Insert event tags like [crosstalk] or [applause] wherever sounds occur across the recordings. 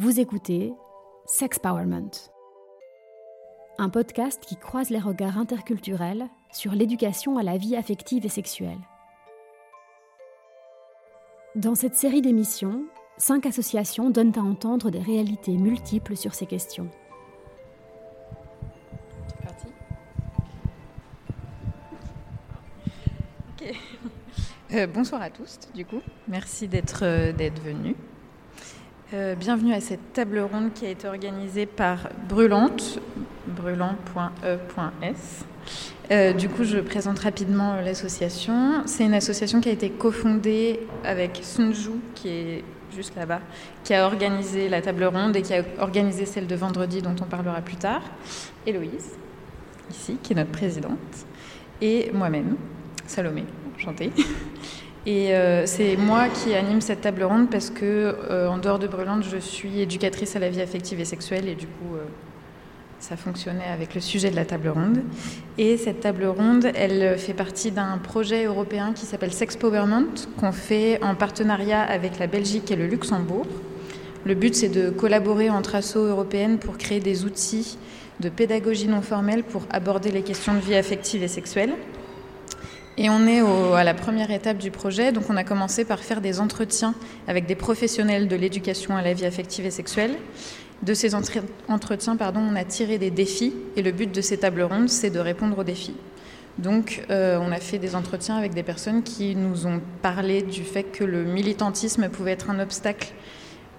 Vous écoutez Sexpowerment, un podcast qui croise les regards interculturels sur l'éducation à la vie affective et sexuelle. Dans cette série d'émissions, cinq associations donnent à entendre des réalités multiples sur ces questions. Euh, bonsoir à tous, du coup. Merci d'être euh, venus. Euh, bienvenue à cette table ronde qui a été organisée par Brûlante, brûlant.e.s. du coup, je présente rapidement l'association. C'est une association qui a été cofondée avec Sunju, qui est juste là-bas, qui a organisé la table ronde et qui a organisé celle de vendredi dont on parlera plus tard. Héloïse, ici, qui est notre présidente, et moi-même, Salomé, enchantée. [laughs] Et euh, c'est moi qui anime cette table ronde parce que, euh, en dehors de Brûlante, je suis éducatrice à la vie affective et sexuelle et du coup, euh, ça fonctionnait avec le sujet de la table ronde. Et cette table ronde, elle fait partie d'un projet européen qui s'appelle Sex Powerment, qu'on fait en partenariat avec la Belgique et le Luxembourg. Le but, c'est de collaborer entre assos européennes pour créer des outils de pédagogie non formelle pour aborder les questions de vie affective et sexuelle. Et on est à la première étape du projet. Donc on a commencé par faire des entretiens avec des professionnels de l'éducation à la vie affective et sexuelle. De ces entretiens, pardon, on a tiré des défis et le but de ces tables rondes, c'est de répondre aux défis. Donc euh, on a fait des entretiens avec des personnes qui nous ont parlé du fait que le militantisme pouvait être un obstacle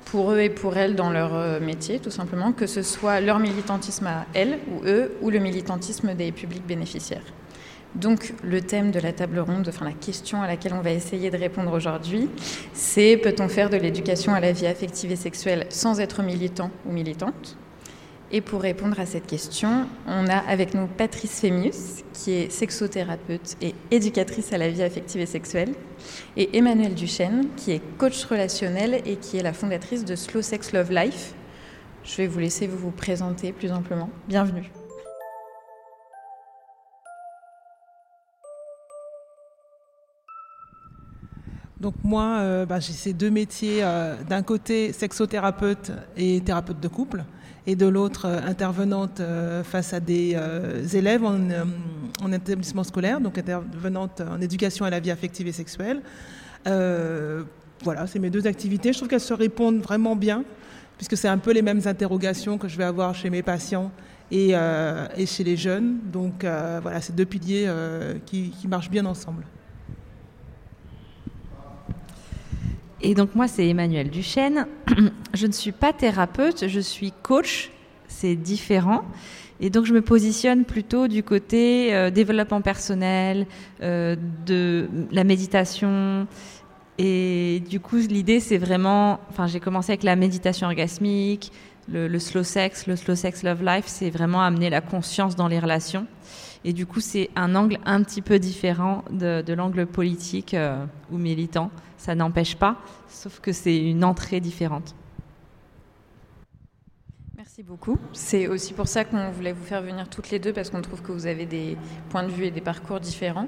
pour eux et pour elles dans leur euh, métier, tout simplement, que ce soit leur militantisme à elles ou eux ou le militantisme des publics bénéficiaires. Donc le thème de la table ronde, enfin la question à laquelle on va essayer de répondre aujourd'hui, c'est peut-on faire de l'éducation à la vie affective et sexuelle sans être militant ou militante? Et pour répondre à cette question, on a avec nous Patrice Fémius, qui est sexothérapeute et éducatrice à la vie affective et sexuelle, et Emmanuel Duchesne, qui est coach relationnel et qui est la fondatrice de Slow Sex Love Life. Je vais vous laisser vous, vous présenter plus amplement. Bienvenue. Donc moi, euh, bah, j'ai ces deux métiers, euh, d'un côté sexothérapeute et thérapeute de couple, et de l'autre euh, intervenante face à des élèves en, en, établissement scolaire, donc intervenante en éducation à la vie affective et sexuelle. voilà, c'est mes deux activités. Je trouve qu'elles se répondent vraiment bien, puisque c'est un peu les mêmes interrogations que je vais avoir chez mes patients et, et chez les jeunes. Donc voilà, c'est deux piliers qui, qui marchent bien ensemble. Et donc moi, c'est Emmanuel Duchesne. [clears throat] je ne suis pas thérapeute, je suis coach. C'est différent. Et donc je me positionne plutôt du côté euh, développement personnel, euh, de la méditation. Et du coup, l'idée, c'est vraiment, enfin, j'ai commencé avec la méditation orgasmique, le, slow sex, le slow sex love life, c'est vraiment amener la conscience dans les relations. Et du coup, c'est un angle un petit peu différent de, l'angle politique euh, ou militant. Ça n'empêche pas, sauf que c'est une entrée différente. Merci beaucoup. C'est aussi pour ça qu'on voulait vous faire venir toutes les deux, parce qu'on trouve que vous avez des points de vue et des parcours différents.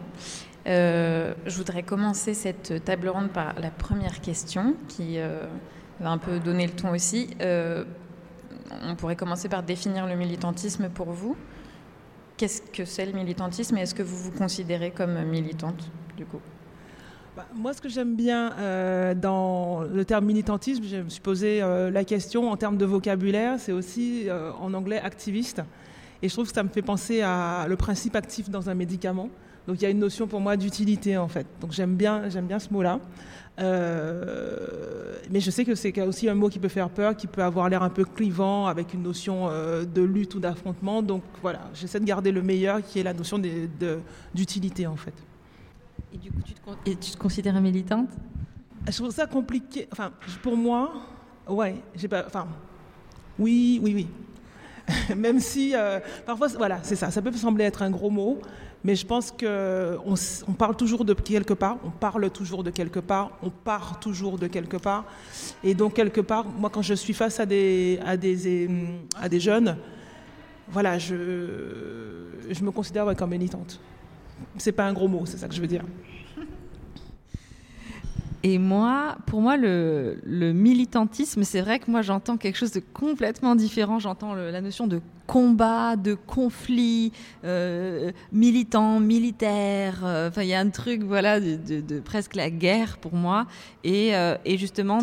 Euh, je voudrais commencer cette table ronde par la première question, qui euh, va un peu donner le ton aussi. on pourrait commencer par définir le militantisme pour vous. Qu'est-ce que c'est le militantisme et est-ce que vous vous considérez comme militante du coup? Bah, moi, ce que j'aime bien euh, dans le terme militantisme, je me suis posé euh, la question en termes de vocabulaire, c'est aussi euh, en anglais activiste. Et je trouve que ça me fait penser à le principe actif dans un médicament. Donc il y a une notion pour moi d'utilité en fait. Donc j'aime bien, j'aime bien ce mot-là. Mais je sais que c'est aussi un mot qui peut faire peur, qui peut avoir l'air un peu clivant avec une notion de lutte ou d'affrontement. Donc voilà, j'essaie de garder le meilleur qui est la notion d'utilité en fait. Et du coup, tu te, considères militante? Je trouve ça compliqué. Enfin, pour moi, ouais, j'ai pas. Enfin, oui, oui, oui. [laughs] Même si euh, parfois, voilà, c'est ça. Ça peut sembler être un gros mot, mais je pense qu'on on parle toujours de quelque part, on parle toujours de quelque part, on part toujours de quelque part. Et donc, quelque part, moi, quand je suis face à des, à des, à des jeunes, voilà, je, je me considère comme militante. C'est pas un gros mot, c'est ça que je veux dire. Et moi, pour moi, le, militantisme, c'est vrai que moi, j'entends quelque chose de complètement différent. J'entends la notion de combat, de conflit, euh, militant, militaire. Euh, enfin, il y a un truc, voilà, de, presque la guerre pour moi, et, euh, justement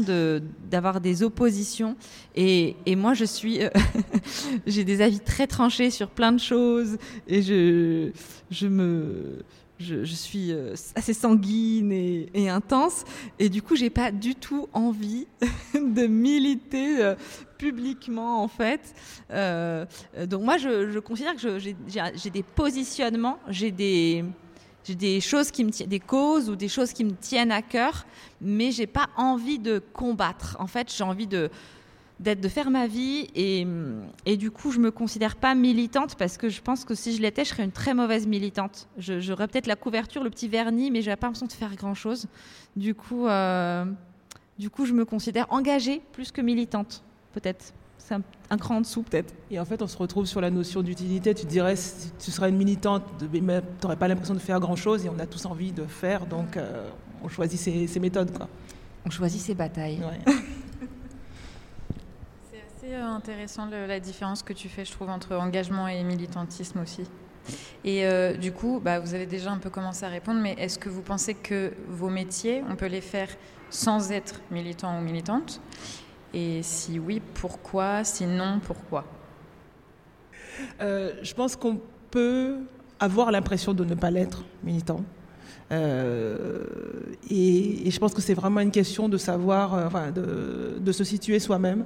d'avoir des oppositions. Et, et, moi, je suis, [laughs] j'ai des avis très tranchés sur plein de choses, et je, je me je, suis euh, assez sanguine et, intense, et du coup, j'ai pas du tout envie [laughs] de militer euh, publiquement, en fait. Euh, donc moi, je, considère que j'ai des positionnements, j'ai des des choses qui me des causes ou des choses qui me tiennent à cœur, mais j'ai pas envie de combattre. En fait, j'ai envie de d'être de faire ma vie et, et, du coup je me considère pas militante parce que je pense que si je l'étais je serais une très mauvaise militante. J'aurais peut-être la couverture le petit vernis mais j'aurais pas l'impression de faire grand chose du coup euh, du coup je me considère engagée plus que militante peut-être. C'est un, cran en dessous peut-être. Et en fait on se retrouve sur la notion d'utilité. Tu dirais tu serais une militante mais tu n'aurais pas l'impression de faire grand chose et on a tous envie de faire donc euh, on choisit ses, méthodes quoi. On choisit ses batailles. Ouais. [laughs] C'est euh, intéressant la différence que tu fais, je trouve, entre engagement et militantisme aussi. Et euh, du coup, bah, vous avez déjà un peu commencé à répondre, mais est-ce que vous pensez que vos métiers, on peut les faire sans être militant ou militante? Et si oui, pourquoi? Sinon, pourquoi? Euh, Je pense qu'on peut avoir l'impression de ne pas l'être militant. Et, je pense que c'est vraiment une question de savoir, enfin, de, se situer soi-même.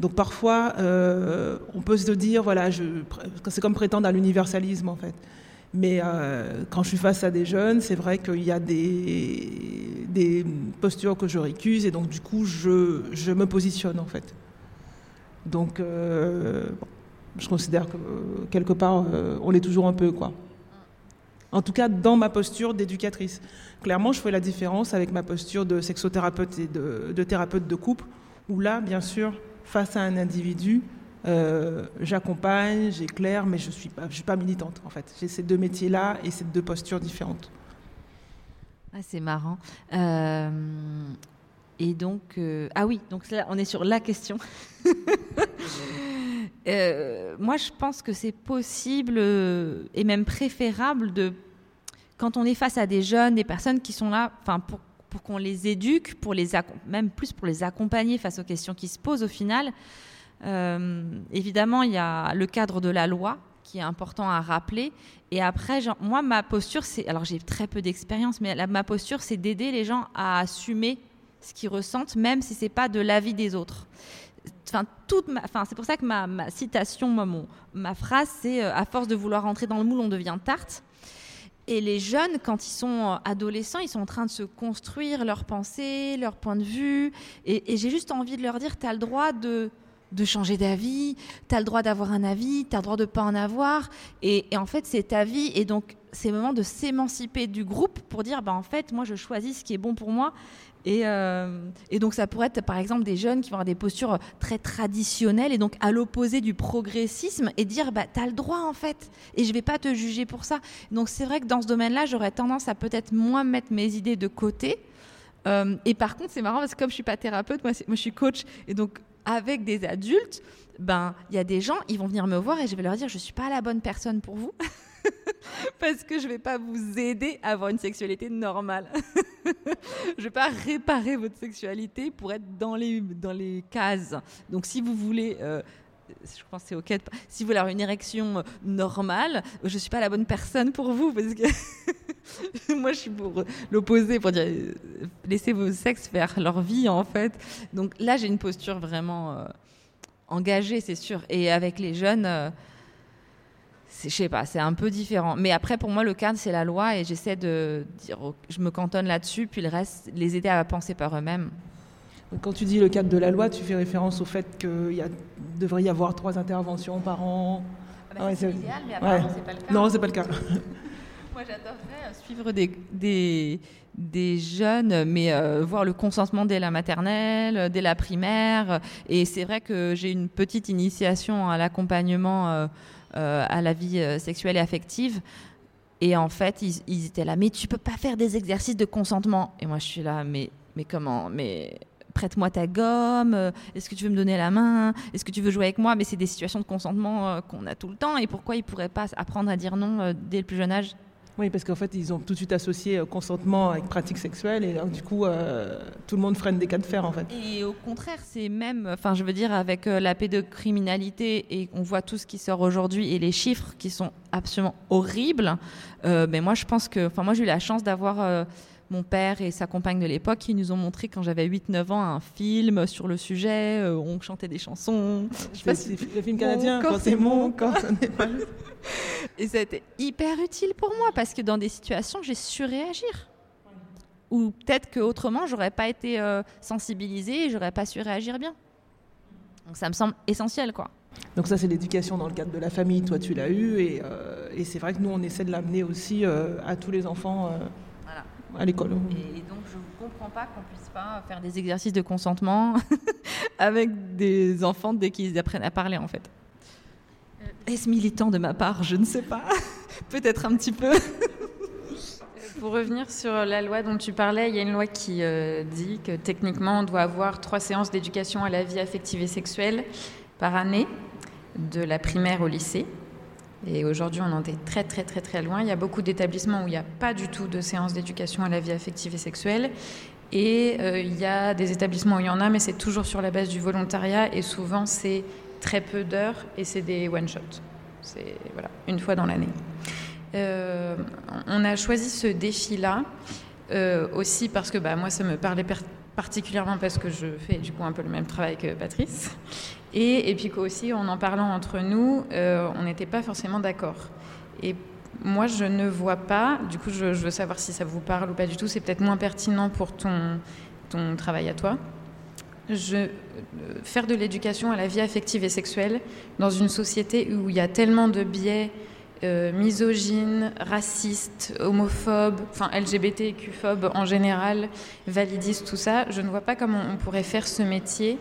Donc parfois, euh, on peut se dire, voilà, c'est comme prétendre à l'universalisme en fait. Mais euh, quand je suis face à des jeunes, c'est vrai qu'il y a des, postures que je récuse et donc du coup, je, me positionne en fait. Donc, euh, je considère que quelque part, on l'est toujours un peu, quoi. En tout cas, dans ma posture d'éducatrice. Clairement, je fais la différence avec ma posture de sexothérapeute et de, de thérapeute de couple, où là, bien sûr, face à un individu, euh, j'accompagne, j'éclaire, mais je ne suis, pas, suis pas militante en fait. J'ai ces deux métiers-là et ces deux postures différentes. Ah, c'est marrant. Euh, et donc, euh, ah oui, donc là, on est sur la question. [laughs] moi, je pense que c'est possible et même préférable de, quand on est face à des jeunes, des personnes qui sont là, enfin, pour pour qu'on les éduque, pour les même plus pour les accompagner face aux questions qui se posent au final. Euh, évidemment, il y a le cadre de la loi qui est important à rappeler. Et après, moi, ma posture, c'est, alors j'ai très peu d'expérience, mais ma posture, c'est d'aider les gens à assumer ce qu'ils ressentent, même si c'est pas de l'avis des autres. Enfin, c'est pour ça que ma, citation, mon, ma phrase, c'est euh, à force de vouloir rentrer dans le moule, on devient tarte. Et les jeunes, quand ils sont adolescents, ils sont en train de se construire leurs pensées, leurs points de vue. Et, j'ai juste envie de leur dire, tu as le droit de, de changer d'avis, tu as le droit d'avoir un avis, tu as le droit de pas en avoir. Et, en fait, c'est ta vie. Et donc, c'est le moment de s'émanciper du groupe pour dire, bah, en fait, moi, je choisis ce qui est bon pour moi. Euh, et, donc ça pourrait être par exemple des jeunes qui vont avoir des postures très traditionnelles et donc à l'opposé du progressisme et dire bah t'as le droit en fait et je vais pas te juger pour ça. Donc c'est vrai que dans ce domaine-là j'aurais tendance à peut-être moins mettre mes idées de côté. Euh, et par contre c'est marrant parce que comme je suis pas thérapeute, moi, moi je suis coach et donc avec des adultes, ben il y a des gens ils vont venir me voir et je vais leur dire je suis pas la bonne personne pour vous. [laughs] [laughs] parce que je vais pas vous aider à avoir une sexualité normale. [laughs] je vais pas réparer votre sexualité pour être dans les, dans les cases. Donc si vous voulez... Euh, je pense c'est ok. Si vous voulez avoir une érection normale, je suis pas la bonne personne pour vous parce que [laughs] moi je suis pour l'opposé, pour dire laissez vos sexes faire leur vie en fait. Donc là j'ai une posture vraiment euh, engagée, c'est sûr. Et avec les jeunes, euh, je sais pas, c'est un peu différent. Mais après, pour moi, le cadre, c'est la loi et j'essaie de dire, je me cantonne là-dessus, puis le reste, les aider à penser par eux-mêmes. Quand tu dis le cadre de la loi, tu fais référence au fait qu'il devrait y avoir trois interventions par an. Ah bah, c'est idéal, mais apparemment, c'est pas le cas. Non, c'est pas le cas. [laughs] Moi, j'adorerais suivre des, des, des jeunes, mais euh, voir le consentement dès la maternelle, dès la primaire. Et c'est vrai que j'ai une petite initiation à l'accompagnement. Euh, euh, à la vie euh, sexuelle et affective. Et en fait, ils, étaient là, mais tu peux pas faire des exercices de consentement. Et moi, je suis là, mais mais comment Mais prête-moi ta gomme, euh, est-ce que tu veux me donner la main, est-ce que tu veux jouer avec moi? Mais c'est des situations de consentement euh, qu'on a tout le temps et pourquoi ils pourraient pas apprendre à dire non euh, dès le plus jeune âge? Oui, parce qu'en fait, ils ont tout de suite associé consentement avec pratique sexuelle et donc, du coup, tout le monde freine des cas de fer, en fait. Et au contraire, c'est même, enfin, je veux dire, avec la pédocriminalité et on voit tout ce qui sort aujourd'hui et les chiffres qui sont absolument horribles, mais moi, je pense que, enfin, moi, j'ai eu la chance d'avoir mon père et sa compagne de l'époque qui nous ont montré quand j'avais 8-9 ans un film sur le sujet, euh, on chantait des chansons. Je sais pas si le film canadien, quand c'est mon corps, n'est pas [laughs] Et ça a été hyper utile pour moi parce que dans des situations, j'ai su réagir. Ou peut-être qu'autrement, j'aurais pas été euh, sensibilisée et j'aurais pas su réagir bien. Donc ça me semble essentiel, quoi. Donc ça, c'est l'éducation dans le cadre de la famille. Toi, tu l'as eu et, euh, et c'est vrai que nous, on essaie de l'amener aussi à tous les enfants à l'école. Et donc je ne comprends pas qu'on puisse pas faire des exercices de consentement [laughs] avec des enfants dès qu'ils apprennent à parler en fait. Euh, est-ce militant de ma part? Je ne sais pas. [laughs] Peut-être un petit peu. Pour revenir sur la loi dont tu parlais, il y a une loi qui euh, dit que techniquement on doit avoir trois séances d'éducation à la vie affective et sexuelle par année, de la primaire au lycée. Et aujourd'hui, on en est très très très très loin. Il y a beaucoup d'établissements où il n'y a pas du tout de séances d'éducation à la vie affective et sexuelle. Et euh, il y a des établissements où il y en a, mais c'est toujours sur la base du volontariat. Et souvent, c'est très peu d'heures et c'est des one-shots. C'est voilà, une fois dans l'année. Euh, on a choisi ce défi-là euh, aussi parce que bah, moi, ça me parlait particulièrement parce que je fais du coup un peu le même travail que Patrice. Et, et puis qu'aussi, en en parlant entre nous, euh, on n'était pas forcément d'accord. Et moi, je ne vois pas, du coup, je, veux savoir si ça vous parle ou pas du tout, c'est peut-être moins pertinent pour ton, ton travail à toi. Je, euh, faire de l'éducation à la vie affective et sexuelle dans une société où il y a tellement de biais euh, misogynes, racistes, homophobes, enfin LGBTQ-phobes en général, validistes, tout ça, je ne vois pas comment on pourrait faire ce métier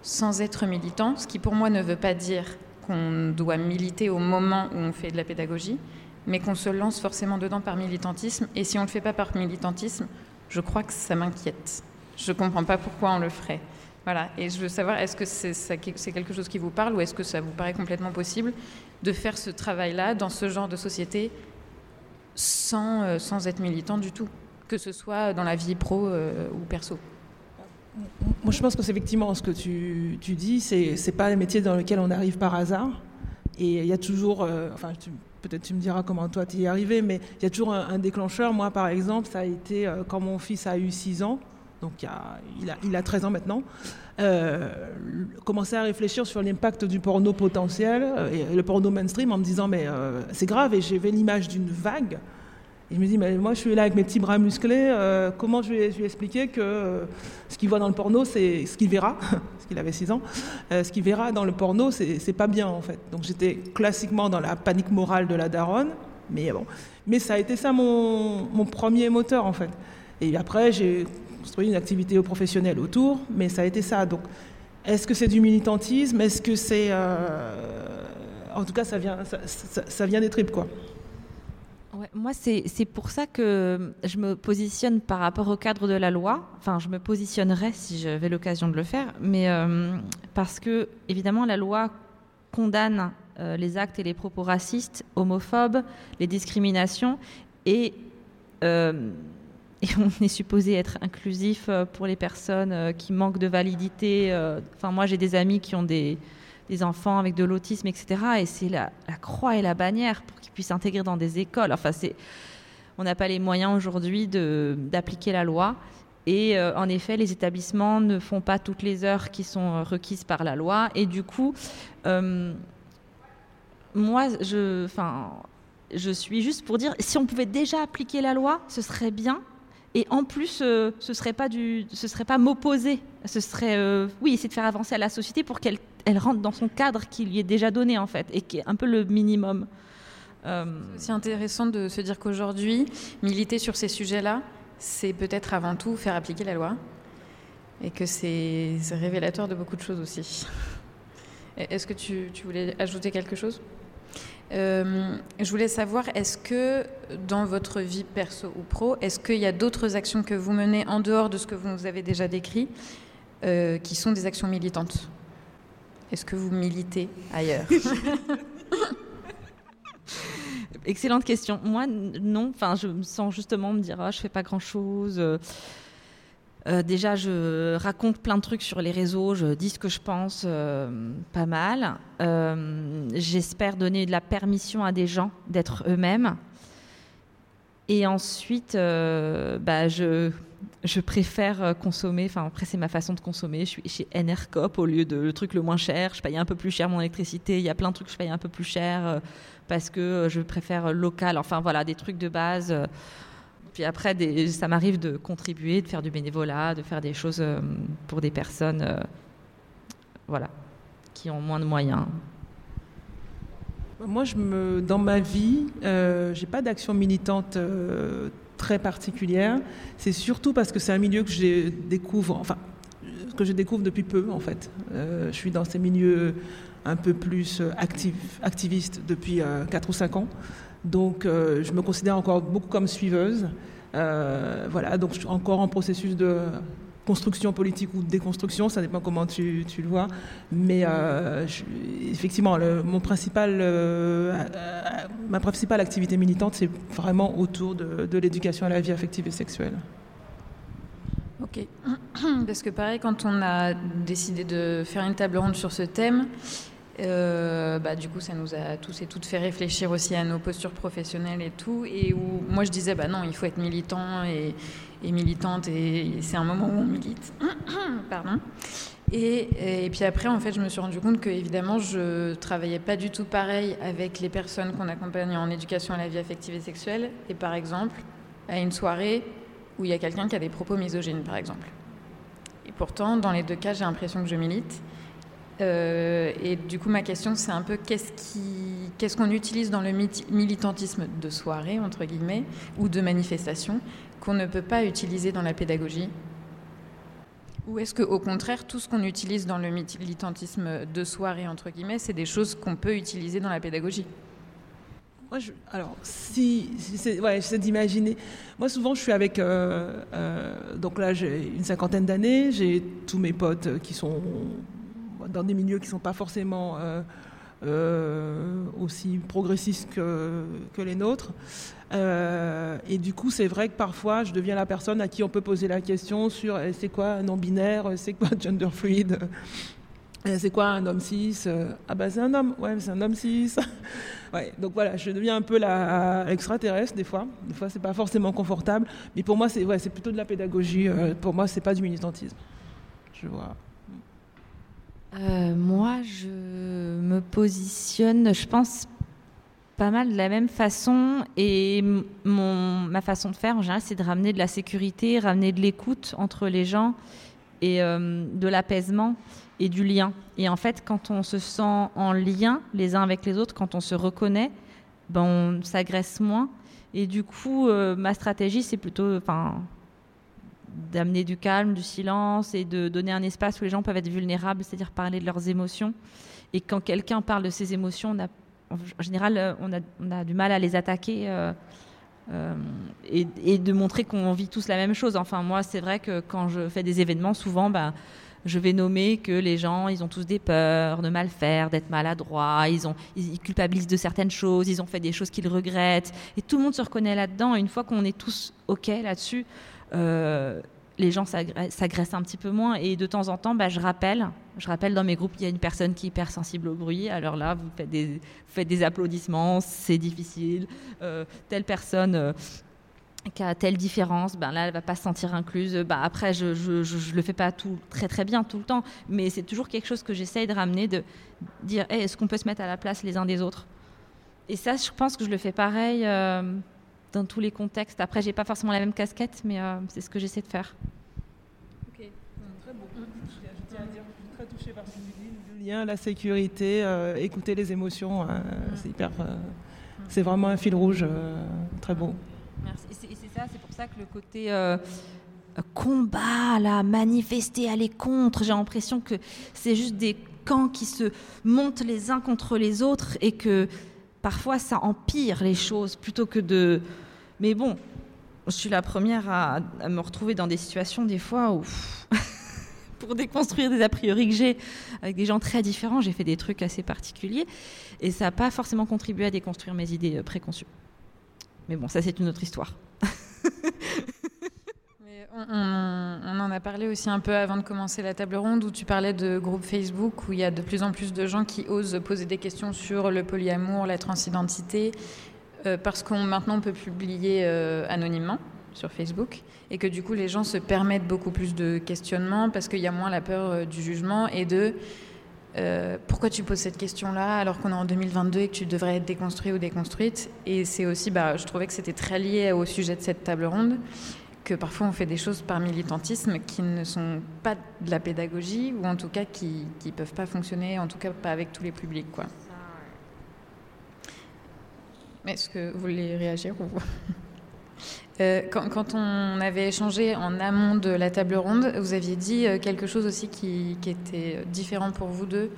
sans être militant, ce qui pour moi ne veut pas dire qu'on doit militer au moment où on fait de la pédagogie, mais qu'on se lance forcément dedans par militantisme. Et si on ne le fait pas par militantisme, je crois que ça m'inquiète. Je ne comprends pas pourquoi on le ferait. Voilà. Et je veux savoir, est-ce que c'est quelque chose qui vous parle ou est-ce que ça vous paraît complètement possible de faire ce travail-là dans ce genre de société sans, euh, sans être militant du tout, que ce soit dans la vie pro euh, ou perso? Moi, je pense que c'est effectivement ce que tu, dis, c'est n'est pas un métier dans lequel on arrive par hasard. Et il y a toujours, euh, enfin, peut-être tu me diras comment toi tu y es arrivé, mais il y a toujours un, déclencheur. Moi, par exemple, ça a été quand mon fils a eu 6 ans, donc il, a, il, a, il a 13 ans maintenant, euh, commencer à réfléchir sur l'impact du porno potentiel et le porno mainstream en me disant, mais c'est grave, et j'avais l'image d'une vague et je me dis, mais moi je suis là avec mes petits bras musclés, euh, comment je vais, lui expliquer que euh, ce qu'il voit dans le porno, c'est ce qu'il verra, [laughs] parce qu'il avait 6 ans, euh, ce qu'il verra dans le porno, c'est pas bien en fait. Donc j'étais classiquement dans la panique morale de la daronne, mais bon. Mais ça a été ça mon, mon premier moteur en fait. Et après, j'ai construit une activité professionnelle autour, mais ça a été ça. Donc, est-ce que c'est du militantisme? Est-ce que c'est. en tout cas, ça vient, des tripes, quoi moi, c'est pour ça que je me positionne par rapport au cadre de la loi. Enfin, je me positionnerai si j'avais l'occasion de le faire, mais euh, parce que, évidemment, la loi condamne euh, les actes et les propos racistes, homophobes, les discriminations, et, euh, et [laughs] on est supposé être inclusif pour les personnes qui manquent de validité. Enfin, moi, j'ai des amis qui ont des enfants avec de l'autisme, etc. Et c'est la, croix et la bannière pour qu'ils puissent s'intégrer dans des écoles. Enfin, c'est, on n'a pas les moyens aujourd'hui d'appliquer la loi. Et euh, en effet, les établissements ne font pas toutes les heures qui sont requises par la loi. Et du coup, euh, moi, je, je suis juste pour dire, si on pouvait déjà appliquer la loi, ce serait bien. Et en plus, euh, ce serait pas du, ce serait pas m'opposer. Ce serait, oui, essayer de faire avancer la société pour qu'elle elle rentre dans son cadre qui lui est déjà donné en fait et qui est un peu le minimum. Euh... C'est intéressant de se dire qu'aujourd'hui, militer sur ces sujets-là, c'est peut-être avant tout faire appliquer la loi et que c'est révélateur de beaucoup de choses aussi. Est-ce que tu, voulais ajouter quelque chose? Euh, je voulais savoir, est-ce que dans votre vie perso ou pro, est-ce qu'il y a d'autres actions que vous menez en dehors de ce que vous nous avez déjà décrit, euh, qui sont des actions militantes? Est-ce que vous militez ailleurs? [laughs] Excellente question. Moi, non. Enfin, je me sens justement me dire, ah, je fais pas grand-chose. Euh, déjà, je raconte plein de trucs sur les réseaux, je dis ce que je pense euh, pas mal. Euh, j'espère donner de la permission à des gens d'être eux-mêmes. Et ensuite, bah, je, préfère consommer, enfin après c'est ma façon de consommer, je suis chez NRCOP au lieu de le truc le moins cher, je paye un peu plus cher mon électricité, il y a plein de trucs que je paye un peu plus cher parce que je préfère local, enfin voilà, des trucs de base. Puis après, ça m'arrive de contribuer, de faire du bénévolat, de faire des choses euh, pour des personnes euh, voilà, qui ont moins de moyens. Moi, je me, dans ma vie, euh, j'ai pas d'action militante euh, très particulière. C'est surtout parce que c'est un milieu que je découvre, enfin, que je découvre depuis peu, en fait. je suis dans ces milieux un peu plus actifs, activistes depuis 4 ou 5 ans. Donc, euh, je me considère encore beaucoup comme suiveuse. Euh, voilà, donc je suis encore en processus de construction politique ou de déconstruction, ça dépend comment tu, tu le vois. Mais euh, effectivement, mon principal, ma principale activité militante, c'est vraiment autour de l'éducation à la vie affective et sexuelle. Ok, [clears throat] parce que pareil, quand on a décidé de faire une table ronde sur ce thème, euh, bah, du coup, ça nous a tous et toutes fait réfléchir aussi à nos postures professionnelles et tout. Et où moi, je disais, bah non, il faut être militant et, militante, et, c'est un moment où on milite. [coughs] Pardon. Et, et, puis après, en fait, je me suis rendu compte que, évidemment, je travaillais pas du tout pareil avec les personnes qu'on accompagne en éducation à la vie affective et sexuelle. Et par exemple, à une soirée où il y a quelqu'un qui a des propos misogynes, par exemple. Et pourtant, dans les deux cas, j'ai l'impression que je milite. Euh, et du coup, ma question, c'est un peu qu'est-ce qu'on utilise dans le militantisme de soirée, entre guillemets, ou de manifestation, qu'on ne peut pas utiliser dans la pédagogie? Ou est-ce qu'au contraire, tout ce qu'on utilise dans le militantisme de soirée, entre guillemets, c'est des choses qu'on peut utiliser dans la pédagogie? Moi, alors, si, c'est, ouais, j'essaie d'imaginer. Moi, souvent, je suis avec. Euh, euh, donc là, j'ai une cinquantaine d'années. J'ai tous mes potes qui sont dans des milieux qui ne sont pas forcément euh, euh, aussi progressistes que, les nôtres. Euh, et du coup, c'est vrai que parfois, je deviens la personne à qui on peut poser la question sur c'est quoi un non-binaire, c'est quoi gender fluid, c'est quoi un homme cis Ah ben c'est un homme, ouais, c'est un homme cis. [laughs] ouais, donc voilà, je deviens un peu la extraterrestre des fois. Des fois, c'est pas forcément confortable, mais pour moi, c'est ouais, plutôt de la pédagogie. pour moi, c'est pas du militantisme. Je vois. Euh, moi, je me positionne, je pense, pas mal de la même façon. Et mon, ma façon de faire, en général, c'est de ramener de la sécurité, ramener de l'écoute entre les gens et euh, de l'apaisement et du lien. Et en fait, quand on se sent en lien les uns avec les autres, quand on se reconnaît, ben, on s'agresse moins. Et du coup, euh, ma stratégie, c'est plutôt, enfin, d'amener du calme, du silence et de donner un espace où les gens peuvent être vulnérables, c'est-à-dire parler de leurs émotions. Et quand quelqu'un parle de ses émotions, en général, euh, on a, du mal à les attaquer euh, euh, et, de montrer qu'on vit tous la même chose. Enfin, moi, c'est vrai que quand je fais des événements, souvent, ben, je vais nommer que les gens, ils ont tous des peurs de mal faire, d'être maladroits, ils, ont, ils culpabilisent de certaines choses, ils ont fait des choses qu'ils regrettent. Et tout le monde se reconnaît là-dedans. Et une fois qu'on est tous OK là-dessus, les gens s'agressent un petit peu moins. Et de temps en temps, bah, je rappelle, je rappelle dans mes groupes, il y a une personne qui est hypersensible au bruit. Alors là, vous faites des, applaudissements, c'est difficile. Euh, telle personne euh, qui a telle différence, ben là, elle va pas se sentir incluse. Ben après, je, je, je, le fais pas tout très très bien tout le temps, mais c'est toujours quelque chose que j'essaye de ramener, de dire, est-ce qu'on peut se mettre à la place les uns des autres? Et ça, je pense que je le fais pareil dans tous les contextes. Après, j'ai pas forcément la même casquette, mais euh, c'est ce que j'essaie de faire. Ok, très beau. Je tiens à dire, je suis très touchée par ce que Le lien, la sécurité, euh, écouter les émotions, hein, c'est hyper. Euh, c'est vraiment un fil rouge, très beau. Merci. Et c'est ça, c'est pour ça que le côté combat, là, manifester, aller contre, j'ai l'impression que c'est juste des camps qui se montent les uns contre les autres et que parfois ça empire les choses plutôt que de. Mais bon, je suis la première à, me retrouver dans des situations des fois où. [laughs] pour déconstruire des a priori que j'ai avec des gens très différents, j'ai fait des trucs assez particuliers et ça n'a pas forcément contribué à déconstruire mes idées euh, préconçues. Mais bon, ça c'est une autre histoire. [laughs] on, en a parlé aussi un peu avant de commencer la table ronde où tu parlais de groupes Facebook où il y a de plus en plus de gens qui osent poser des questions sur le polyamour, la transidentité, euh, parce qu'on maintenant on peut publier euh, anonymement sur Facebook et que du coup les gens se permettent beaucoup plus de questionnements parce qu'il y a moins la peur euh, du jugement et de pourquoi tu poses cette question-là alors qu'on est en 2022 et que tu devrais être déconstruit ou déconstruite? Et c'est aussi, bah, je trouvais que c'était très lié au sujet de cette table ronde que parfois on fait des choses par militantisme qui ne sont pas de la pédagogie ou en tout cas qui ne peuvent pas fonctionner, en tout cas pas avec tous les publics. Quoi. Est-ce que vous voulez réagir ou... [laughs] Euh, quand, on avait échangé en amont de la table ronde, vous aviez dit euh, quelque chose aussi qui, était différent pour vous deux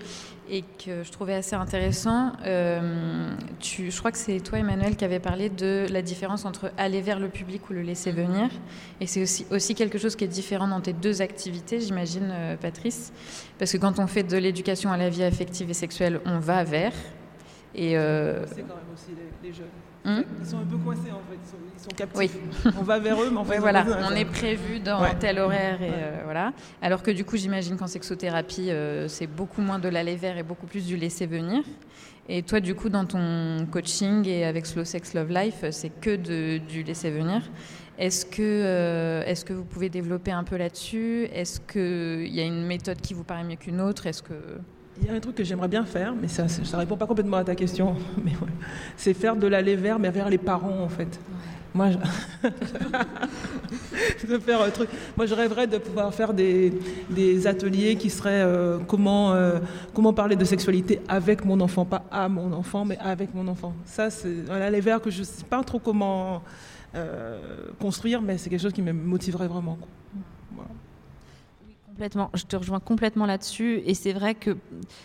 et que je trouvais assez intéressant. Euh, tu, je crois que c'est toi, Emmanuel, qui avait parlé de la différence entre aller vers le public ou le laisser venir. Et c'est aussi, aussi quelque chose qui est différent dans tes deux activités, j'imagine, Patrice. Parce que quand on fait de l'éducation à la vie affective et sexuelle, on va vers. Et C'est quand même aussi les jeunes. Hmm? Ils sont un peu coincés en fait, ils sont, captifs. Oui. On va vers eux, mais en fait, voilà, on est prévu dans tel horaire et euh, voilà. Alors que du coup, j'imagine qu'en sexothérapie, euh, c'est beaucoup moins de l'aller vers et beaucoup plus du laisser venir. Et toi, du coup, dans ton coaching et avec Slow Sex Love Life, c'est que de, du laisser venir. Est-ce que, euh, est-ce que vous pouvez développer un peu là-dessus? Est-ce qu'il y a une méthode qui vous paraît mieux qu'une autre? Est-ce que il y a un truc que j'aimerais bien faire, mais ça ne répond pas complètement à ta question. [laughs] Mais C'est faire de l'aller vers, mais vers les parents, en fait. Moi, je... [laughs] faire un truc. Moi, je rêverais de pouvoir faire des, des ateliers qui seraient euh, comment, euh, comment parler de sexualité avec mon enfant, pas à mon enfant, mais avec mon enfant. Ça, c'est l'aller vers que je ne sais pas trop comment euh, construire, mais c'est quelque chose qui me motiverait vraiment. Complètement, je te rejoins complètement là-dessus. Et c'est vrai que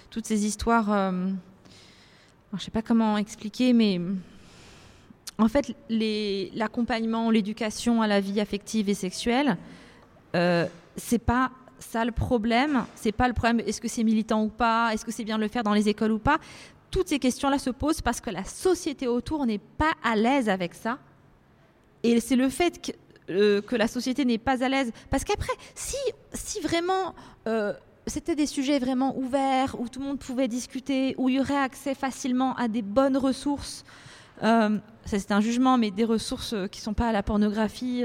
toutes ces histoires, euh, je ne sais pas comment expliquer, mais en fait, l'accompagnement, l'éducation à la vie affective et sexuelle, euh, c'est pas ça le problème. C'est pas le problème. Est-ce que c'est militant ou pas? Est-ce que c'est bien de le faire dans les écoles ou pas? Toutes ces questions-là se posent parce que la société autour n'est pas à l'aise avec ça. Et c'est le fait que euh, que la société n'est pas à l'aise. Parce qu'après, si, si vraiment euh, c'était des sujets vraiment ouverts, où tout le monde pouvait discuter, où il y aurait accès facilement à des bonnes ressources, euh, ça c'est un jugement, mais des ressources qui ne sont pas à la pornographie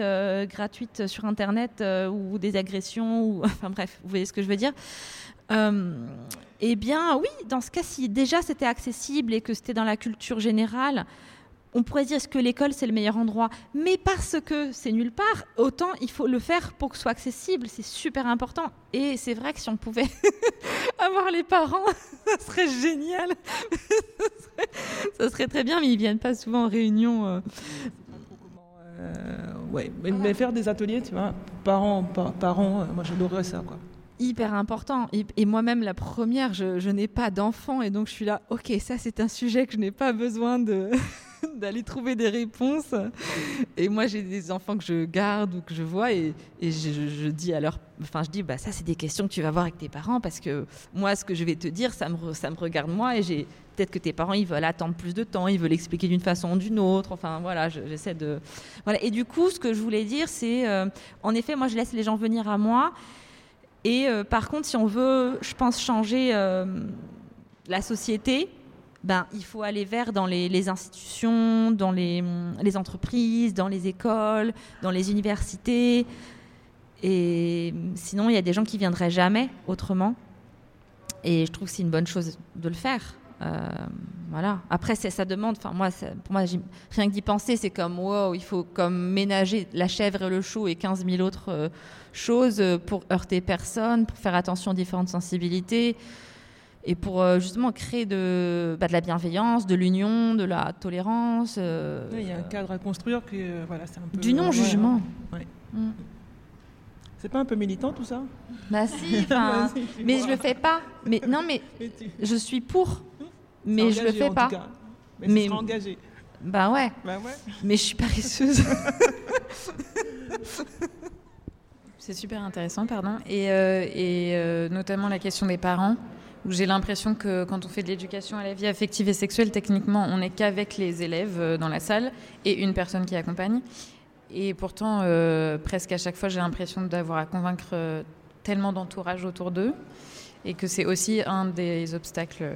gratuite sur Internet ou des agressions, ou, [laughs] enfin bref, vous voyez ce que je veux dire. eh bien oui, dans ce cas, ci déjà c'était accessible et que c'était dans la culture générale, on pourrait dire que l'école c'est le meilleur endroit, mais parce que c'est nulle part, autant il faut le faire pour que ce soit accessible, c'est super important. Et c'est vrai que si on pouvait [laughs] avoir les parents, [laughs] ça serait génial, [laughs] ça, serait, très bien, mais ils viennent pas souvent en réunion. Euh. Euh, ouais, mais, faire des ateliers, tu vois, parents, parents, euh, moi j'adorerais ça, quoi hyper important. Et, moi-même, la première, je, je n'ai pas d'enfant et donc je suis là, ok, ça c'est un sujet que je n'ai pas besoin de [laughs] d'aller trouver des réponses. Et moi, j'ai des enfants que je garde ou que je vois et, je, dis à leur, enfin, je dis, bah ça, c'est des questions que tu vas voir avec tes parents parce que moi, ce que je vais te dire, ça me, ça me regarde moi et j'ai peut-être que tes parents, ils veulent attendre plus de temps, ils veulent expliquer d'une façon ou d'une autre. Enfin, voilà, j'essaie de, voilà. Et du coup, ce que je voulais dire, c'est, euh, en effet, moi, je laisse les gens venir à moi. Et euh, par contre, si on veut, je pense, changer euh, la société, ben, il faut aller vers dans les, institutions, dans les, entreprises, dans les écoles, dans les universités. Et sinon, il y a des gens qui viendraient jamais autrement. Et je trouve que c'est une bonne chose de le faire. Euh, voilà. Après, ça demande. Enfin, moi, pour moi, rien que d'y penser, c'est comme wow, il faut comme ménager la chèvre et le chou et 15 000 autres euh, choses pour heurter personne, pour faire attention aux différentes sensibilités et pour euh, justement créer de, bah, de la bienveillance, de l'union, de la tolérance. Euh, il y a un cadre à construire que euh, voilà, c'est un peu du non-jugement. Ouais. Mm. C'est pas un peu militant tout ça? Bah [laughs] si, mais je le fais pas. Mais non, mais [laughs] je suis pour, mais je le fais pas. Mais, mais tu seras engagée. Bah ouais. Bah ouais. Mais je suis paresseuse. [laughs] C'est super intéressant, pardon. Et, euh, et euh, notamment la question des parents, j'ai l'impression que quand on fait de l'éducation à la vie affective et sexuelle, techniquement, on n'est qu'avec les élèves euh, dans la salle et une personne qui accompagne. Et pourtant, presque à chaque fois, j'ai l'impression d'avoir à convaincre tellement d'entourage autour d'eux, et que c'est aussi un des obstacles.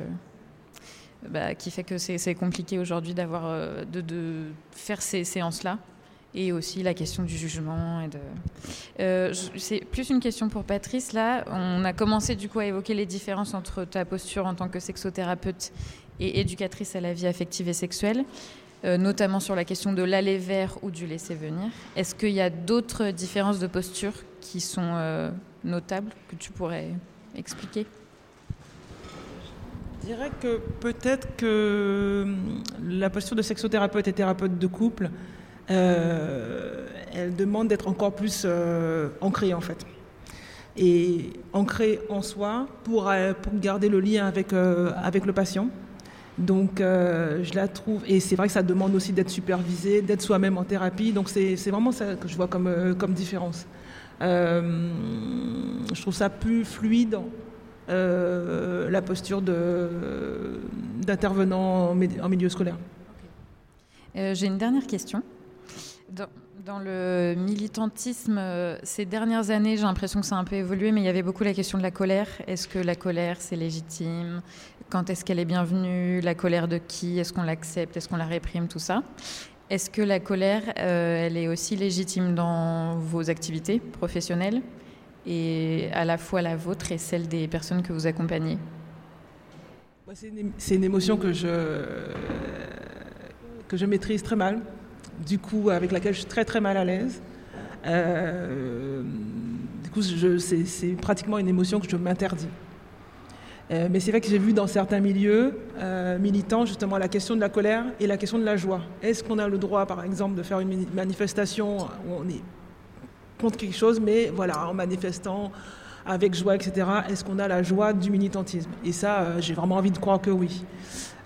Bah, qui fait que c'est compliqué aujourd'hui d'avoir de, faire ces séances-là et aussi la question du jugement. Euh, c'est plus une question pour Patrice. Là, on a commencé du coup à évoquer les différences entre ta posture en tant que sexothérapeute et éducatrice à la vie affective et sexuelle, euh, notamment sur la question de l'aller vers ou du laisser venir. Est-ce qu'il y a d'autres différences de posture qui sont euh, notables que tu pourrais expliquer? Je dirais que peut-être que la posture de sexothérapeute et thérapeute de couple elle demande d'être encore plus euh, ancrée en fait. Et ancrée en soi pour, euh, garder le lien avec, avec le patient. Donc je la trouve, et c'est vrai que ça demande aussi d'être supervisé, d'être soi-même en thérapie. Donc c'est vraiment ça que je vois comme, comme différence. je trouve ça plus fluide, la posture d'intervenant en, en, milieu scolaire. J'ai une dernière question. Dans, le militantisme, euh, ces dernières années, j'ai l'impression que ça a un peu évolué, mais il y avait beaucoup la question de la colère. Est-ce que la colère, c'est légitime? Quand est-ce qu'elle est bienvenue? La colère de qui? Est-ce qu'on l'accepte? Est-ce qu'on la réprime? Tout ça. Est-ce que la colère, euh, elle est aussi légitime dans vos activités professionnelles et à la fois la vôtre et celle des personnes que vous accompagnez? C'est une, émotion que je, que je maîtrise très mal du coup, avec laquelle je suis très très mal à l'aise. Euh, du coup, c'est pratiquement une émotion que je m'interdis. Euh, mais c'est vrai que j'ai vu dans certains milieux euh, militants justement la question de la colère et la question de la joie. Est-ce qu'on a le droit, par exemple, de faire une manifestation où on est contre quelque chose, mais voilà, en manifestant avec joie, etc. Est-ce qu'on a la joie du militantisme? Et ça, j'ai vraiment envie de croire que oui.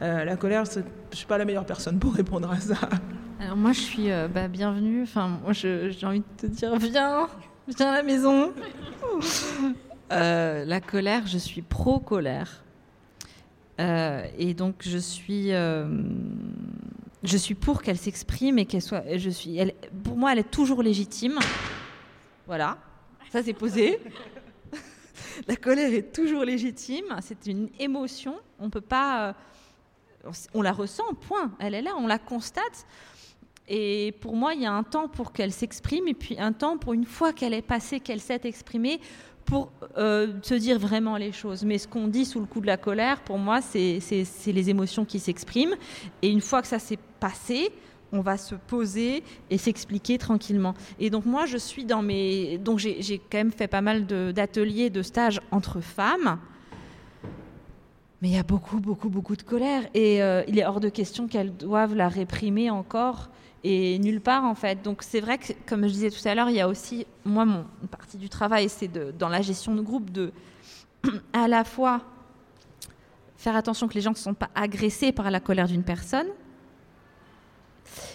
La colère, je ne suis pas la meilleure personne pour répondre à ça. Alors moi, je suis euh, bah, bienvenue. Enfin, moi, j'ai envie de te dire, viens, viens à la maison. [laughs] Euh, la colère, je suis pro-colère. Euh, et donc, je suis, je suis pour qu'elle s'exprime et qu'elle soit. Je suis, elle, pour moi, elle est toujours légitime. Voilà, ça c'est posé. [laughs] la colère est toujours légitime. C'est une émotion. On peut pas. On la ressent, point. Elle est là, on la constate. Et pour moi, il y a un temps pour qu'elle s'exprime et puis un temps pour une fois qu'elle est passée, qu'elle s'est exprimée, pour euh, se dire vraiment les choses. Mais ce qu'on dit sous le coup de la colère, pour moi, c'est les émotions qui s'expriment. Et une fois que ça s'est passé, on va se poser et s'expliquer tranquillement. Et donc moi, je suis dans mes... Donc j'ai quand même fait pas mal d'ateliers, de, stages entre femmes. Mais il y a beaucoup, beaucoup, beaucoup de colère. Et euh, il est hors de question qu'elles doivent la réprimer encore et nulle part en fait. Donc c'est vrai que, comme je disais tout à l'heure, il y a aussi, moi, mon une partie du travail, c'est dans la gestion de groupe de [clears throat] à la fois faire attention que les gens ne sont pas agressés par la colère d'une personne,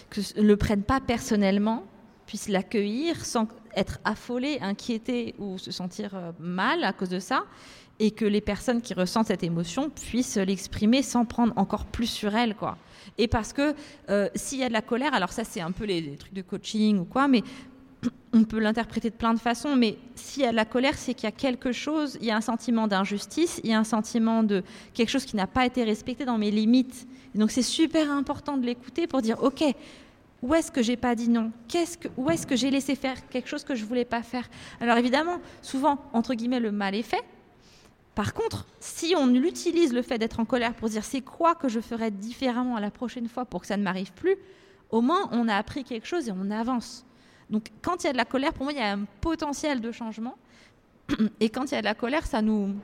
que ne le prennent pas personnellement, puissent l'accueillir sans être affolés, inquiétés ou se sentir euh, mal à cause de ça, et que les personnes qui ressentent cette émotion puissent l'exprimer sans prendre encore plus sur elles, quoi. Et parce que euh, s'il y a de la colère, alors ça c'est un peu les, trucs de coaching ou quoi, mais [clears throat] on peut l'interpréter de plein de façons, mais s'il y a de la colère, c'est qu'il y a quelque chose, il y a un sentiment d'injustice, il y a un sentiment de quelque chose qui n'a pas été respecté dans mes limites. donc c'est super important de l'écouter pour dire, ok, où est-ce que j'ai pas dit non? Qu'est-ce que, Où est-ce que j'ai laissé faire quelque chose que je voulais pas faire? Alors évidemment, souvent, entre guillemets, le mal est fait, par contre, si on utilise le fait d'être en colère pour dire c'est quoi que je ferais différemment la prochaine fois pour que ça ne m'arrive plus, au moins on a appris quelque chose et on avance. Donc quand il y a de la colère, pour moi, il y a un potentiel de changement. [clears throat] Et quand il y a de la colère, ça nous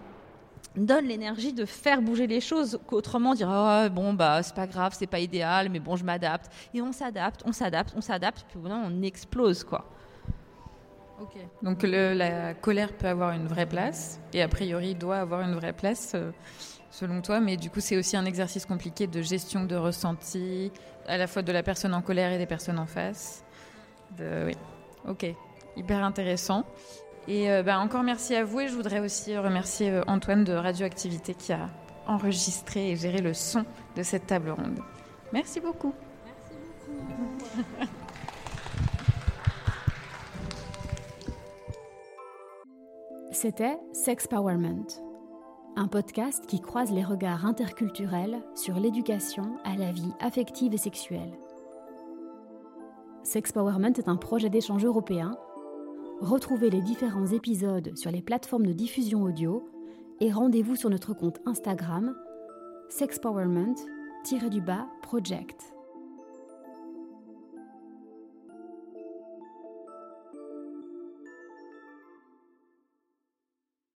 donne l'énergie de faire bouger les choses qu'autrement dire oh, bon bah c'est pas grave c'est pas idéal mais bon je m'adapte et on s'adapte on s'adapte on s'adapte puis on explose quoi Ok. Donc le- la colère peut avoir une vraie place et a priori doit avoir une vraie place euh, selon toi, mais du coup c'est aussi un exercice compliqué de gestion de ressenti à la fois de la personne en colère et des personnes en face. De, oui. Ok. Hyper intéressant. Et euh, bah, encore merci à vous et je voudrais aussi remercier euh, Antoine de Radioactivité qui a enregistré et géré le son de cette table ronde. Merci beaucoup. [laughs] C'était Sexpowerment, un podcast qui croise les regards interculturels sur l'éducation à la vie affective et sexuelle. Sexpowerment est un projet d'échange européen. Retrouvez les différents épisodes sur les plateformes de diffusion audio et rendez-vous sur notre compte Instagram sexpowerment-project.